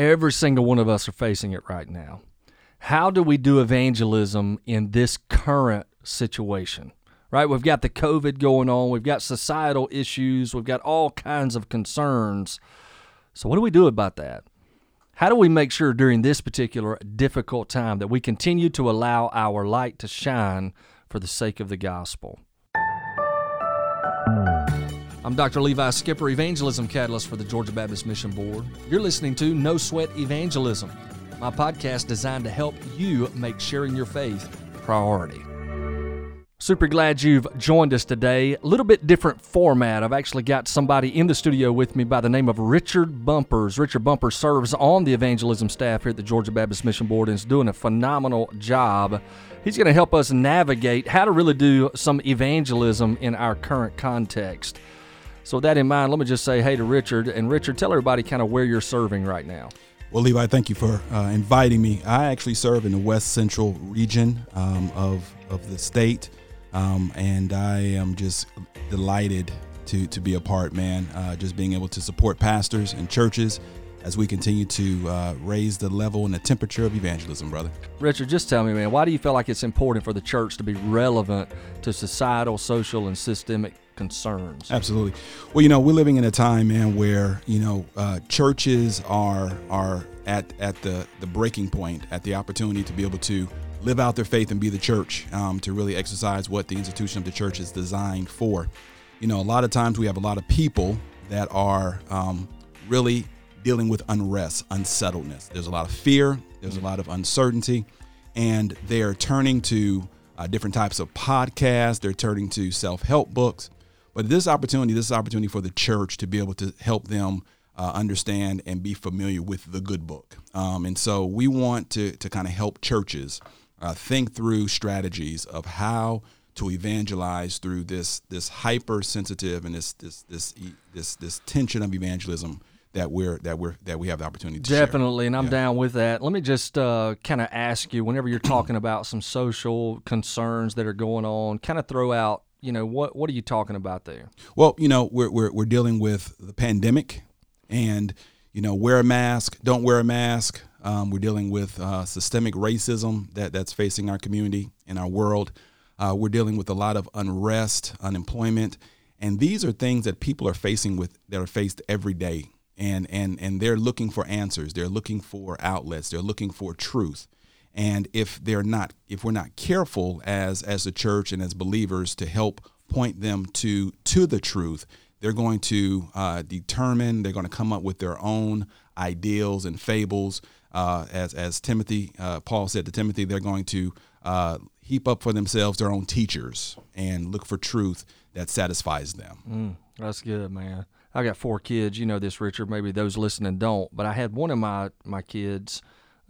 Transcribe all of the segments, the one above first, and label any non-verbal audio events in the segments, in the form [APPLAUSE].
Every single one of us are facing it right now. How do we do evangelism in this current situation? Right? We've got the COVID going on, we've got societal issues, we've got all kinds of concerns. So, what do we do about that? How do we make sure during this particular difficult time that we continue to allow our light to shine for the sake of the gospel? I'm Dr. Levi Skipper, Evangelism Catalyst for the Georgia Baptist Mission Board. You're listening to No Sweat Evangelism, my podcast designed to help you make sharing your faith a priority. Super glad you've joined us today. A little bit different format. I've actually got somebody in the studio with me by the name of Richard Bumpers. Richard Bumpers serves on the evangelism staff here at the Georgia Baptist Mission Board and is doing a phenomenal job. He's going to help us navigate how to really do some evangelism in our current context. So, with that in mind, let me just say hey to Richard. And, Richard, tell everybody kind of where you're serving right now. Well, Levi, thank you for uh, inviting me. I actually serve in the West Central region um, of, of the state. Um, and I am just delighted to, to be a part, man. Uh, just being able to support pastors and churches as we continue to uh, raise the level and the temperature of evangelism, brother. Richard, just tell me, man, why do you feel like it's important for the church to be relevant to societal, social, and systemic concerns? Absolutely. Well, you know, we're living in a time, man, where you know uh, churches are are at at the the breaking point, at the opportunity to be able to live out their faith and be the church, um, to really exercise what the institution of the church is designed for. You know, a lot of times we have a lot of people that are um, really dealing with unrest, unsettledness. There's a lot of fear, there's a lot of uncertainty, and they're turning to uh, different types of podcasts, they're turning to self help books. But this opportunity, this opportunity for the church to be able to help them uh, understand and be familiar with the good book. Um, and so we want to, to kind of help churches uh, think through strategies of how to evangelize through this this hypersensitive and this this this this this tension of evangelism that we're that we're that we have the opportunity to definitely share. and i'm yeah. down with that let me just uh, kind of ask you whenever you're talking about some social concerns that are going on kind of throw out you know what what are you talking about there well you know we're we're, we're dealing with the pandemic and you know wear a mask don't wear a mask um, we're dealing with uh, systemic racism that, that's facing our community and our world. Uh, we're dealing with a lot of unrest, unemployment, and these are things that people are facing with that are faced every day. And and and they're looking for answers. They're looking for outlets. They're looking for truth. And if they're not, if we're not careful as as a church and as believers to help point them to to the truth, they're going to uh, determine. They're going to come up with their own ideals and fables uh, as as Timothy uh, Paul said to Timothy, they're going to uh, heap up for themselves their own teachers and look for truth that satisfies them. Mm, that's good, man. I got four kids. You know this, Richard. Maybe those listening don't, but I had one of my my kids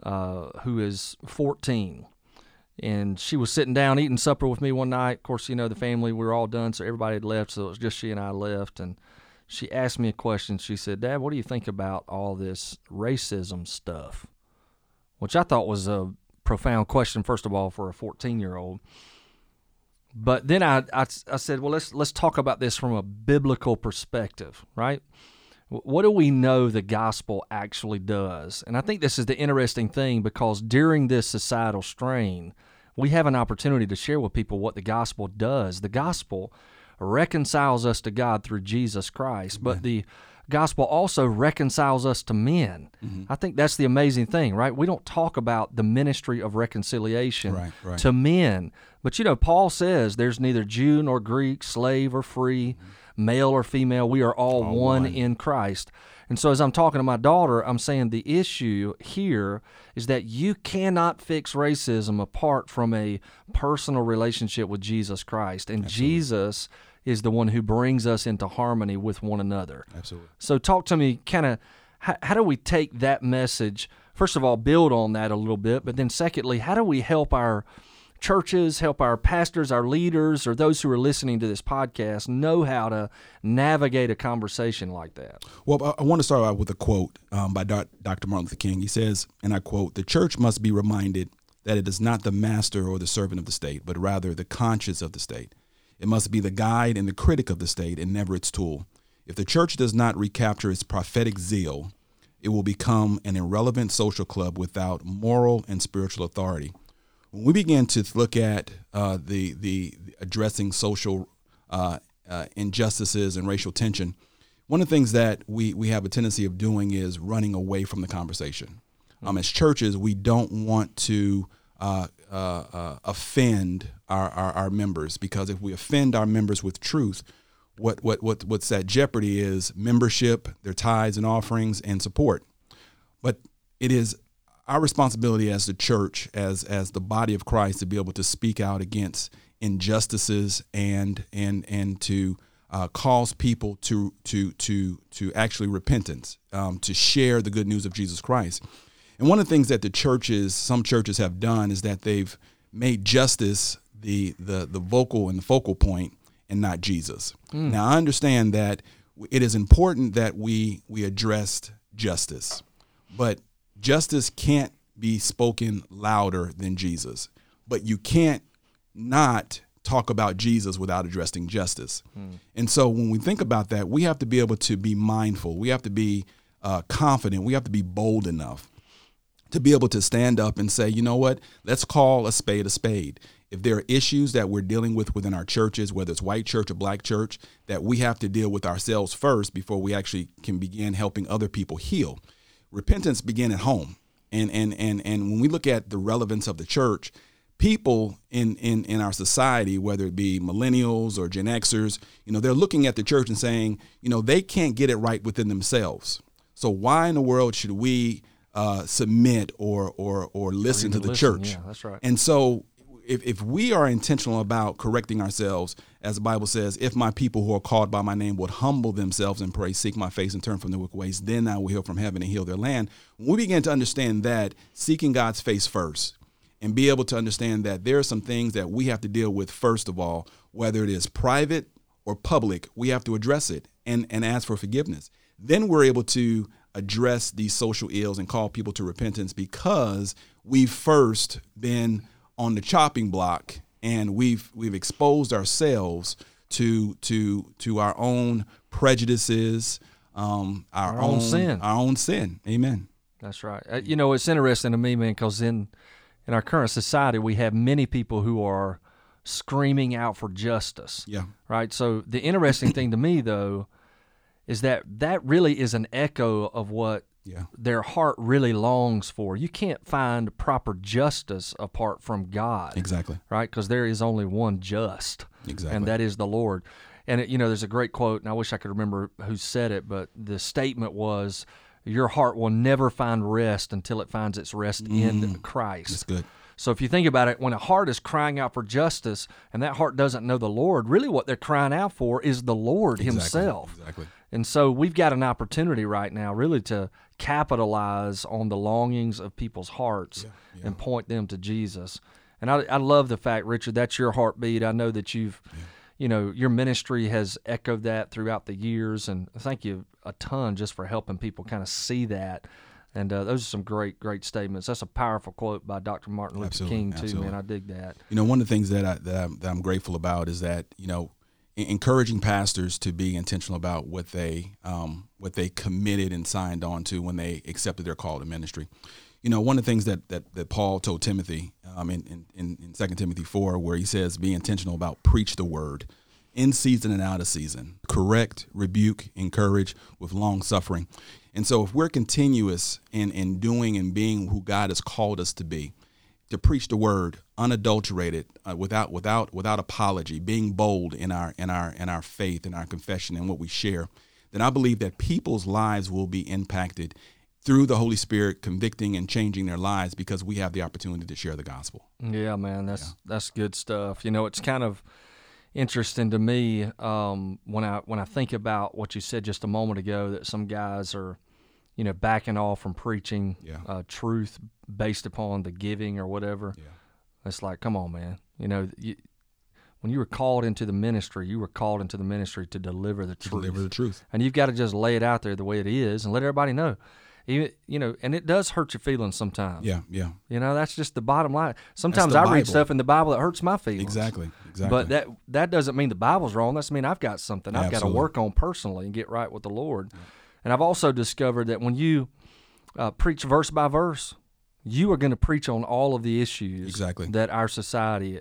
uh, who is 14, and she was sitting down eating supper with me one night. Of course, you know the family we were all done, so everybody had left, so it was just she and I left, and she asked me a question. She said, Dad, what do you think about all this racism stuff? Which I thought was a profound question, first of all, for a 14 year old. But then I, I, I, said, well, let's, let's talk about this from a biblical perspective, right? What do we know the gospel actually does? And I think this is the interesting thing because during this societal strain, we have an opportunity to share with people what the gospel does. The gospel reconciles us to God through Jesus Christ, but the gospel also reconciles us to men. Mm-hmm. I think that's the amazing thing, right? We don't talk about the ministry of reconciliation right, right. to men. But you know, Paul says there's neither Jew nor Greek, slave or free, mm-hmm. Male or female. We are all, all one, one in Christ. And so, as I'm talking to my daughter, I'm saying the issue here is that you cannot fix racism apart from a personal relationship with Jesus Christ. And Absolutely. Jesus is the one who brings us into harmony with one another. Absolutely. So, talk to me kind of how, how do we take that message? First of all, build on that a little bit, but then secondly, how do we help our churches, help our pastors, our leaders, or those who are listening to this podcast know how to navigate a conversation like that? Well, I want to start out with a quote um, by Dr. Martin Luther King. He says, and I quote, The church must be reminded that it is not the master or the servant of the state, but rather the conscience of the state. It must be the guide and the critic of the state and never its tool. If the church does not recapture its prophetic zeal, it will become an irrelevant social club without moral and spiritual authority. When we begin to look at uh, the, the addressing social uh, uh, injustices and racial tension, one of the things that we, we have a tendency of doing is running away from the conversation. Um, as churches, we don't want to uh, uh, uh, offend our, our, our, members because if we offend our members with truth, what, what, what, what's at jeopardy is membership, their tithes and offerings, and support. But it is our responsibility as the church, as, as the body of Christ, to be able to speak out against injustices and, and, and to uh, cause people to, to, to, to actually repentance, um, to share the good news of Jesus Christ. And one of the things that the churches, some churches have done is that they've made justice the the the vocal and the focal point and not Jesus. Mm. Now I understand that it is important that we we address justice, but justice can't be spoken louder than Jesus. But you can't not talk about Jesus without addressing justice. Mm. And so when we think about that, we have to be able to be mindful. We have to be uh, confident. We have to be bold enough to be able to stand up and say, you know what, let's call a spade a spade. If there are issues that we're dealing with within our churches, whether it's white church or black church, that we have to deal with ourselves first before we actually can begin helping other people heal. Repentance begin at home. And and and and when we look at the relevance of the church, people in, in, in our society, whether it be millennials or Gen Xers, you know, they're looking at the church and saying, you know, they can't get it right within themselves. So why in the world should we uh, submit or or or listen or to the listen. church. Yeah, that's right. And so if, if we are intentional about correcting ourselves, as the Bible says, if my people who are called by my name would humble themselves and pray, seek my face and turn from their wicked ways, then I will heal from heaven and heal their land. When we begin to understand that, seeking God's face first, and be able to understand that there are some things that we have to deal with first of all, whether it is private or public, we have to address it and, and ask for forgiveness. Then we're able to address these social ills and call people to repentance because we've first been on the chopping block and we've we've exposed ourselves to to to our own prejudices, um, our, our own, own, sin, our own sin. Amen. That's right. Uh, you know, it's interesting to me, man, because in in our current society, we have many people who are screaming out for justice. Yeah. Right. So the interesting thing to me, though, is that that really is an echo of what yeah. their heart really longs for. You can't find proper justice apart from God. Exactly. Right? Because there is only one just. Exactly. And that is the Lord. And, it, you know, there's a great quote, and I wish I could remember who said it, but the statement was, Your heart will never find rest until it finds its rest mm. in Christ. That's good. So if you think about it, when a heart is crying out for justice and that heart doesn't know the Lord, really what they're crying out for is the Lord exactly. Himself. Exactly. And so we've got an opportunity right now, really, to capitalize on the longings of people's hearts yeah, yeah. and point them to Jesus. And I, I love the fact, Richard, that's your heartbeat. I know that you've, yeah. you know, your ministry has echoed that throughout the years, and thank you a ton just for helping people kind of see that and uh, those are some great, great statements. That's a powerful quote by Dr. Martin Luther absolutely, King too, absolutely. man. I dig that. You know, one of the things that I that I'm, that I'm grateful about is that you know, encouraging pastors to be intentional about what they um, what they committed and signed on to when they accepted their call to ministry. You know, one of the things that that, that Paul told Timothy um, in, in in Second Timothy four, where he says, "Be intentional about preach the word." in season and out of season, correct, rebuke, encourage with long suffering. And so, if we're continuous in, in doing and being who God has called us to be, to preach the word unadulterated, uh, without without without apology, being bold in our in our in our faith and our confession and what we share, then I believe that people's lives will be impacted through the Holy Spirit convicting and changing their lives because we have the opportunity to share the gospel. Yeah, man, that's yeah. that's good stuff. You know, it's kind of interesting to me um, when I when I think about what you said just a moment ago that some guys are, you know, backing off from preaching yeah. uh, truth based upon the giving or whatever. Yeah. It's like, come on, man. You know, you, when you were called into the ministry, you were called into the ministry to deliver the to truth. Deliver the truth. And you've got to just lay it out there the way it is and let everybody know you, you know, and it does hurt your feelings sometimes. Yeah, yeah. You know, that's just the bottom line. Sometimes I read stuff in the Bible that hurts my feelings. Exactly, exactly. But that that doesn't mean the Bible's wrong. That's mean I've got something I've got to work on personally and get right with the Lord. Yeah. And I've also discovered that when you uh, preach verse by verse. You are going to preach on all of the issues Exactly. that our society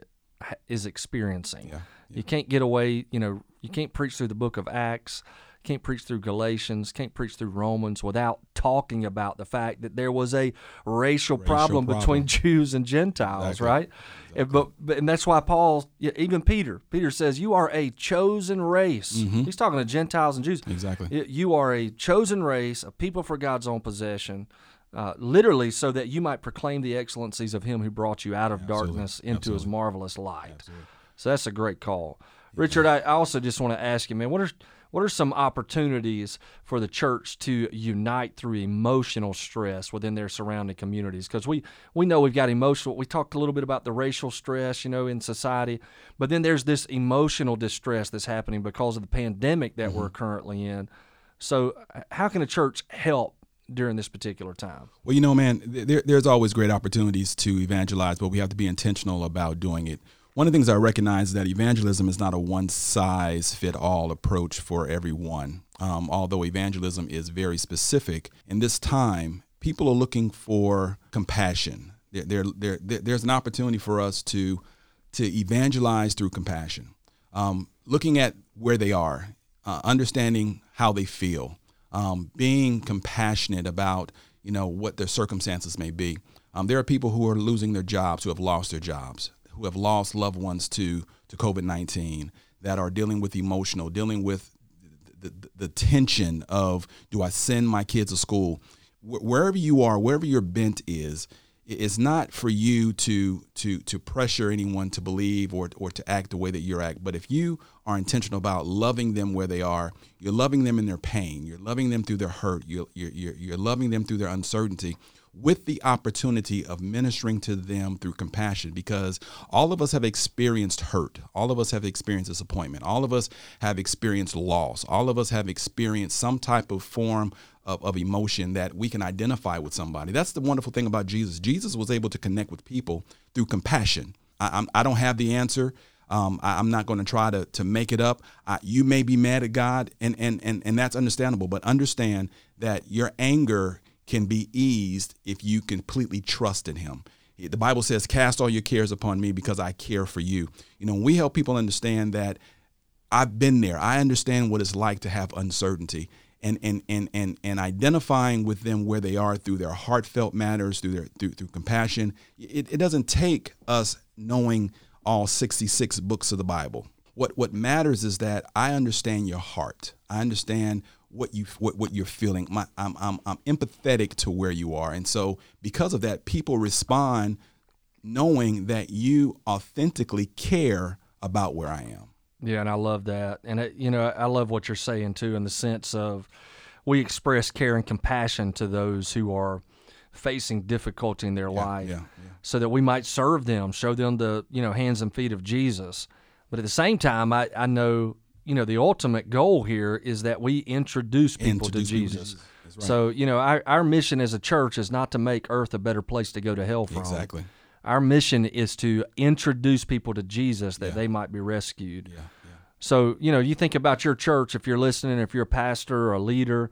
is experiencing. Yeah. You can't get away, you know, you can't preach through the book of Acts, can't preach through Galatians, can't preach through Romans without talking about the fact that there was a racial, problem, problem. between [LAUGHS] Jews and Gentiles, Exactly. right? And, but, but and that's why Paul, even Peter, Peter says, "You are a chosen race." He's talking to Gentiles and Jews. Mm-hmm. Exactly. You are a chosen race, a people for God's own possession, uh, literally, so that you might proclaim the excellencies of Him who brought you out of darkness into His marvelous light. So that's a great call, Richard. I also just want to ask you, man, what are what are some opportunities for the church to unite through emotional stress within their surrounding communities? Because we we know we've got emotional. We talked a little bit about the racial stress, you know, in society, but then there's this emotional distress that's happening because of the pandemic that we're currently in. So, how can a church help during this particular time? Well, you know, man, there, there's always great opportunities to evangelize, but we have to be intentional about doing it. One of the things I recognize is that evangelism is not a one size fit all approach for everyone. Um, although evangelism is very specific, in this time, people are looking for compassion. There, there, there, there- there's an opportunity for us to, to evangelize through compassion. Um, looking at where they are, uh, understanding how they feel, um, being compassionate about you know what their circumstances may be. Um, there are people who are losing their jobs, who have lost their jobs, who have lost loved ones to to COVID nineteen, that are dealing with emotional, dealing with the, the, tension of do I send my kids to school? Wh- Wherever you are, wherever your bent is, it's not for you to to to pressure anyone to believe or or to act the way that you're act. But if you are intentional about loving them where they are, you're loving them in their pain, you're loving them through their hurt, you're you're you're, you're loving them through their uncertainty. With the opportunity of ministering to them through compassion, because all of us have experienced hurt. All of us have experienced disappointment. All of us have experienced loss. All of us have experienced some type of form of, of emotion that we can identify with somebody. That's the wonderful thing about Jesus. Jesus was able to connect with people through compassion. I, I don't have the answer. Um, I, I'm not going to try to to make it up. I, you may be mad at God, and, and and and that's understandable. But understand that your anger can be eased if you completely trust in Him. The Bible says, "Cast all your cares upon me, because I care for you." You know, we help people understand that I've been there. I understand what it's like to have uncertainty. And, and, and, and, and identifying with them where they are through their heartfelt matters, through their through, through compassion. It, it doesn't take us knowing all 66 books of the Bible. What what matters is that I understand your heart. I understand what you what, what you're feeling. My, I'm, I'm I'm empathetic to where you are, and so because of that, people respond knowing that you authentically care about where I am. Yeah, and I love that. And, it, you know, I love what you're saying too, in the sense of we express care and compassion to those who are facing difficulty in their life yeah, yeah. so that we might serve them, show them the, you know, hands and feet of Jesus. But at the same time, I, I know, you know, the ultimate goal here is that we introduce people Introduce to people to Jesus. Jesus. Right. So, you know, our, our mission as a church is not to make earth a better place to go to hell from. Exactly. Our mission is to introduce people to Jesus that Yeah. they might be rescued. Yeah, yeah. So, you know, you think about your church, if you're listening, if you're a pastor or a leader,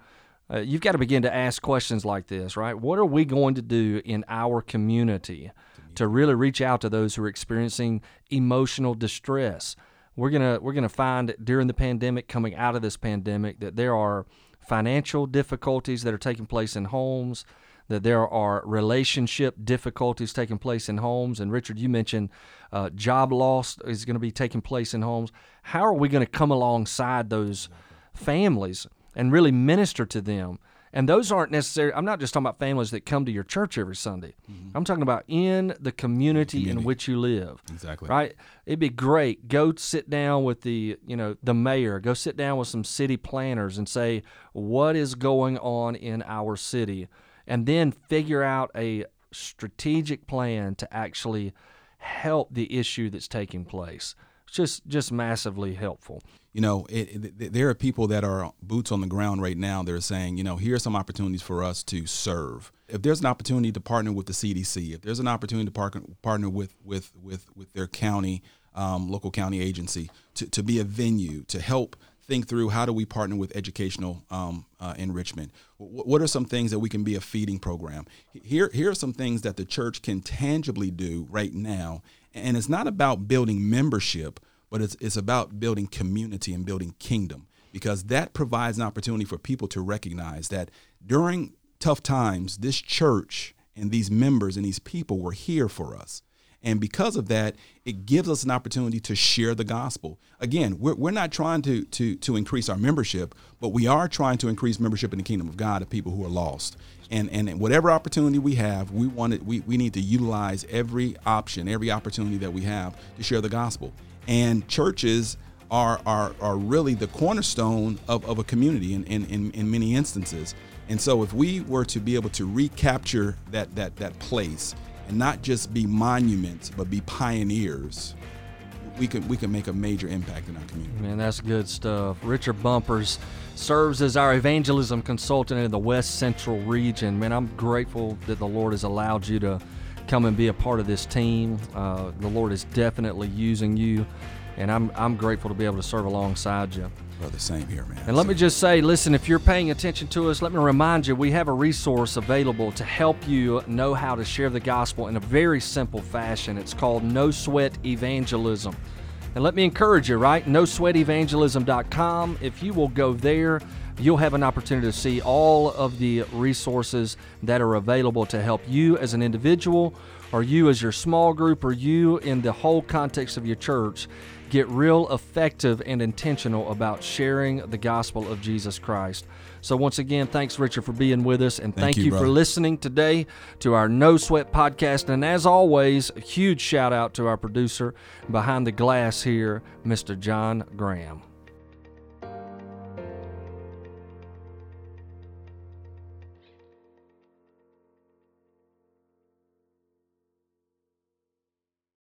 uh, you've got to begin to ask questions like this, right? What are we going to do in our community to really reach out to those who are experiencing emotional distress? We're going to we're going to find during the pandemic coming out of this pandemic that there are financial difficulties that are taking place in homes, that there are relationship difficulties taking place in homes. And Richard, you mentioned uh, job loss is going to be taking place in homes. How are we going to come alongside those families and really minister to them? And those aren't necessary. I'm not just talking about families that come to your church every Sunday. I'm talking about in the community, in Community. which you live. Exactly. Right? It'd be great. Go sit down with the, you know, the mayor. Go sit down with some city planners and say what is going on in our city, and then figure out a strategic plan to actually help the issue that's taking place. It's just just massively helpful. You know, it, it, there are people that are boots on the ground right now. They're saying, you know, here are some opportunities for us to serve. If there's an opportunity to partner with the CDC, if there's an opportunity to partner partner with with with with their county, um, local county agency to, to be a venue to help think through how do we partner with educational um, uh, enrichment? W- what are some things that we can be a feeding program? Here, here are some things that the church can tangibly do right now. And it's not about building membership, but it's, it's about building community and building kingdom because that provides an opportunity for people to recognize that during tough times, this church and these members and these people were here for us. And because of that, it gives us an opportunity to share the gospel. Again, we're, we're not trying to, to, to increase our membership, but we are trying to increase membership in the kingdom of God of people who are lost. And, and whatever opportunity we have, we, want it, we, we need to utilize every option, every opportunity that we have to share the gospel. And churches are, are, are really the cornerstone of, of a community in, in, in, in many instances. And so if we were to be able to recapture that, that, that place and not just be monuments, but be pioneers, we can we can make a major impact in our community. Man, that's good stuff. Richard Bumpers serves as our evangelism consultant in the West Central region. Man, I'm grateful that the Lord has allowed you to come and be a part of this team. Uh, the Lord is definitely using you, and I'm I'm grateful to be able to serve alongside you. Brother, same here, man. And let me just say, listen, if you're paying attention to us, let me remind you we have a resource available to help you know how to share the gospel in a very simple fashion. It's called No Sweat Evangelism. And let me encourage you, right? No NoSweatEvangelism.com. If you will go there, you'll have an opportunity to see all of the resources that are available to help you as an individual, or you as your small group, or you in the whole context of your church get real effective and intentional about sharing the gospel of Jesus Christ. So, once again, thanks, Richard, for being with us, and thank, Thank you, you, for listening today to our No Sweat podcast. And as always, a huge shout out to our producer behind the glass here, Mr. John Graham.